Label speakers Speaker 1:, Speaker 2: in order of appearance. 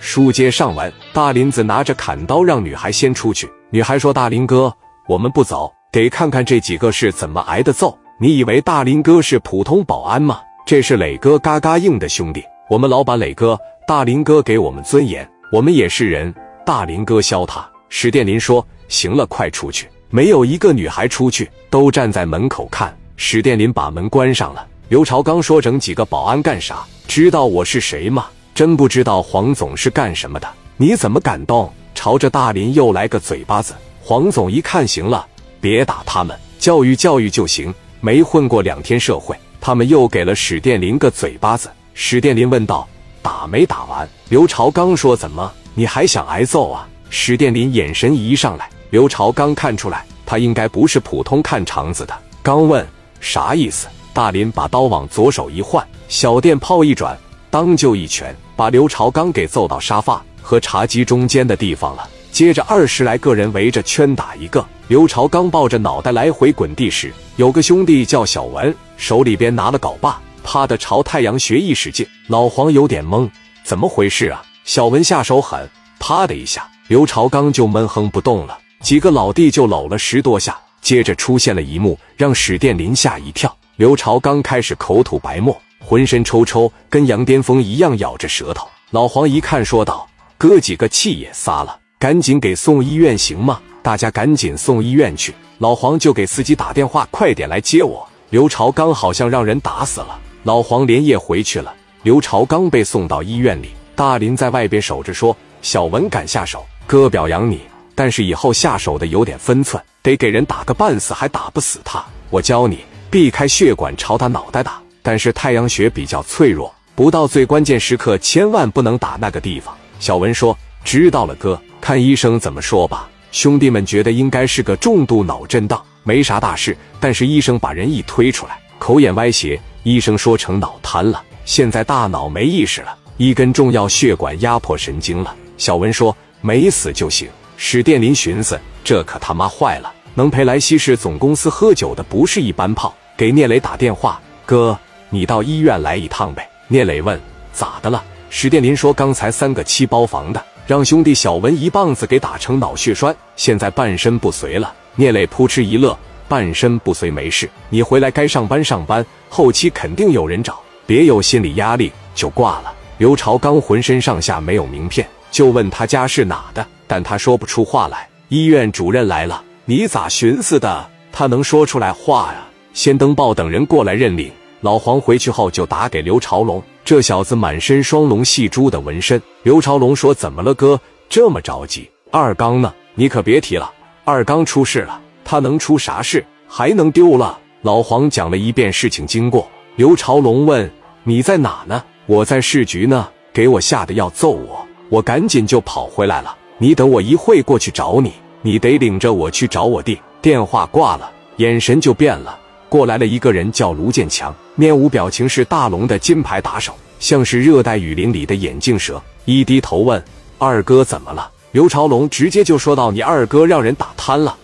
Speaker 1: 书接上文，大林子拿着砍刀让女孩先出去。女孩说：“大林哥，我们不走，得看看这几个是怎么挨的揍。你以为大林哥是普通保安吗？这是磊哥嘎嘎硬的兄弟，我们老板磊哥。大林哥给我们尊严，我们也是人。大林哥削他。”史殿林说：“行了，快出去。”没有一个女孩出去，都站在门口看。史殿林把门关上了。刘朝刚说：“整几个保安干啥？知道我是谁吗？”真不知道黄总是干什么的？你怎么敢动？朝着大林又来个嘴巴子。黄总一看，行了，别打他们，教育教育就行。没混过两天社会，他们又给了史殿林个嘴巴子。史殿林问道：“打没打完？”刘朝刚说：“怎么，你还想挨揍啊？”史殿林眼神一上来，刘朝刚看出来，他应该不是普通看场子的。刚问啥意思，大林把刀往左手一换，小电炮一转。当就一拳把刘朝刚给揍到沙发和茶几中间的地方了。接着二十来个人围着圈打一个。刘朝刚抱着脑袋来回滚地时，有个兄弟叫小文，手里边拿了镐把，啪的朝太阳穴一使劲。老黄有点懵，怎么回事啊？小文下手狠，啪的一下，刘朝刚就闷哼不动了。几个老弟就搂了十多下。接着出现了一幕，让史殿林吓一跳。刘朝刚开始口吐白沫。浑身抽抽，跟羊癫疯一样，咬着舌头。老黄一看，说道：“哥几个气也撒了，赶紧给送医院行吗？大家赶紧送医院去。”老黄就给司机打电话：“快点来接我。”刘朝刚好像让人打死了。老黄连夜回去了。刘朝刚被送到医院里，大林在外边守着，说：“小文敢下手，哥表扬你，但是以后下手的有点分寸，得给人打个半死，还打不死他。我教你，避开血管，朝他脑袋打。”但是太阳穴比较脆弱，不到最关键时刻，千万不能打那个地方。小文说：“知道了，哥，看医生怎么说吧。”兄弟们觉得应该是个重度脑震荡，没啥大事。但是医生把人一推出来，口眼歪斜，医生说成脑瘫了，现在大脑没意识了，一根重要血管压迫神经了。小文说：“没死就行。”史殿林寻思：这可他妈坏了，能陪莱西市总公司喝酒的不是一般炮。给聂磊打电话，哥。你到医院来一趟呗？聂磊问：“咋的了？”史殿林说：“刚才三个七包房的，让兄弟小文一棒子给打成脑血栓，现在半身不遂了。”聂磊扑哧一乐：“半身不遂没事，你回来该上班上班，后期肯定有人找，别有心理压力就挂了。”刘朝刚浑身上下没有名片，就问他家是哪的，但他说不出话来。医院主任来了，你咋寻思的？他能说出来话呀？先登报等人过来认领。老黄回去后就打给刘朝龙，这小子满身双龙戏珠的纹身。刘朝龙说：“怎么了，哥？这么着急？二刚呢？你可别提了，二刚出事了。他能出啥事？还能丢了？”老黄讲了一遍事情经过。刘朝龙问：“你在哪呢？”“我在市局呢。”给我吓得要揍我，我赶紧就跑回来了。你等我一会过去找你，你得领着我去找我弟。电话挂了，眼神就变了。过来了一个人，叫卢建强，面无表情，是大龙的金牌打手，像是热带雨林里的眼镜蛇。一低头问：“二哥怎么了？”刘朝龙直接就说道：“你二哥让人打瘫了。”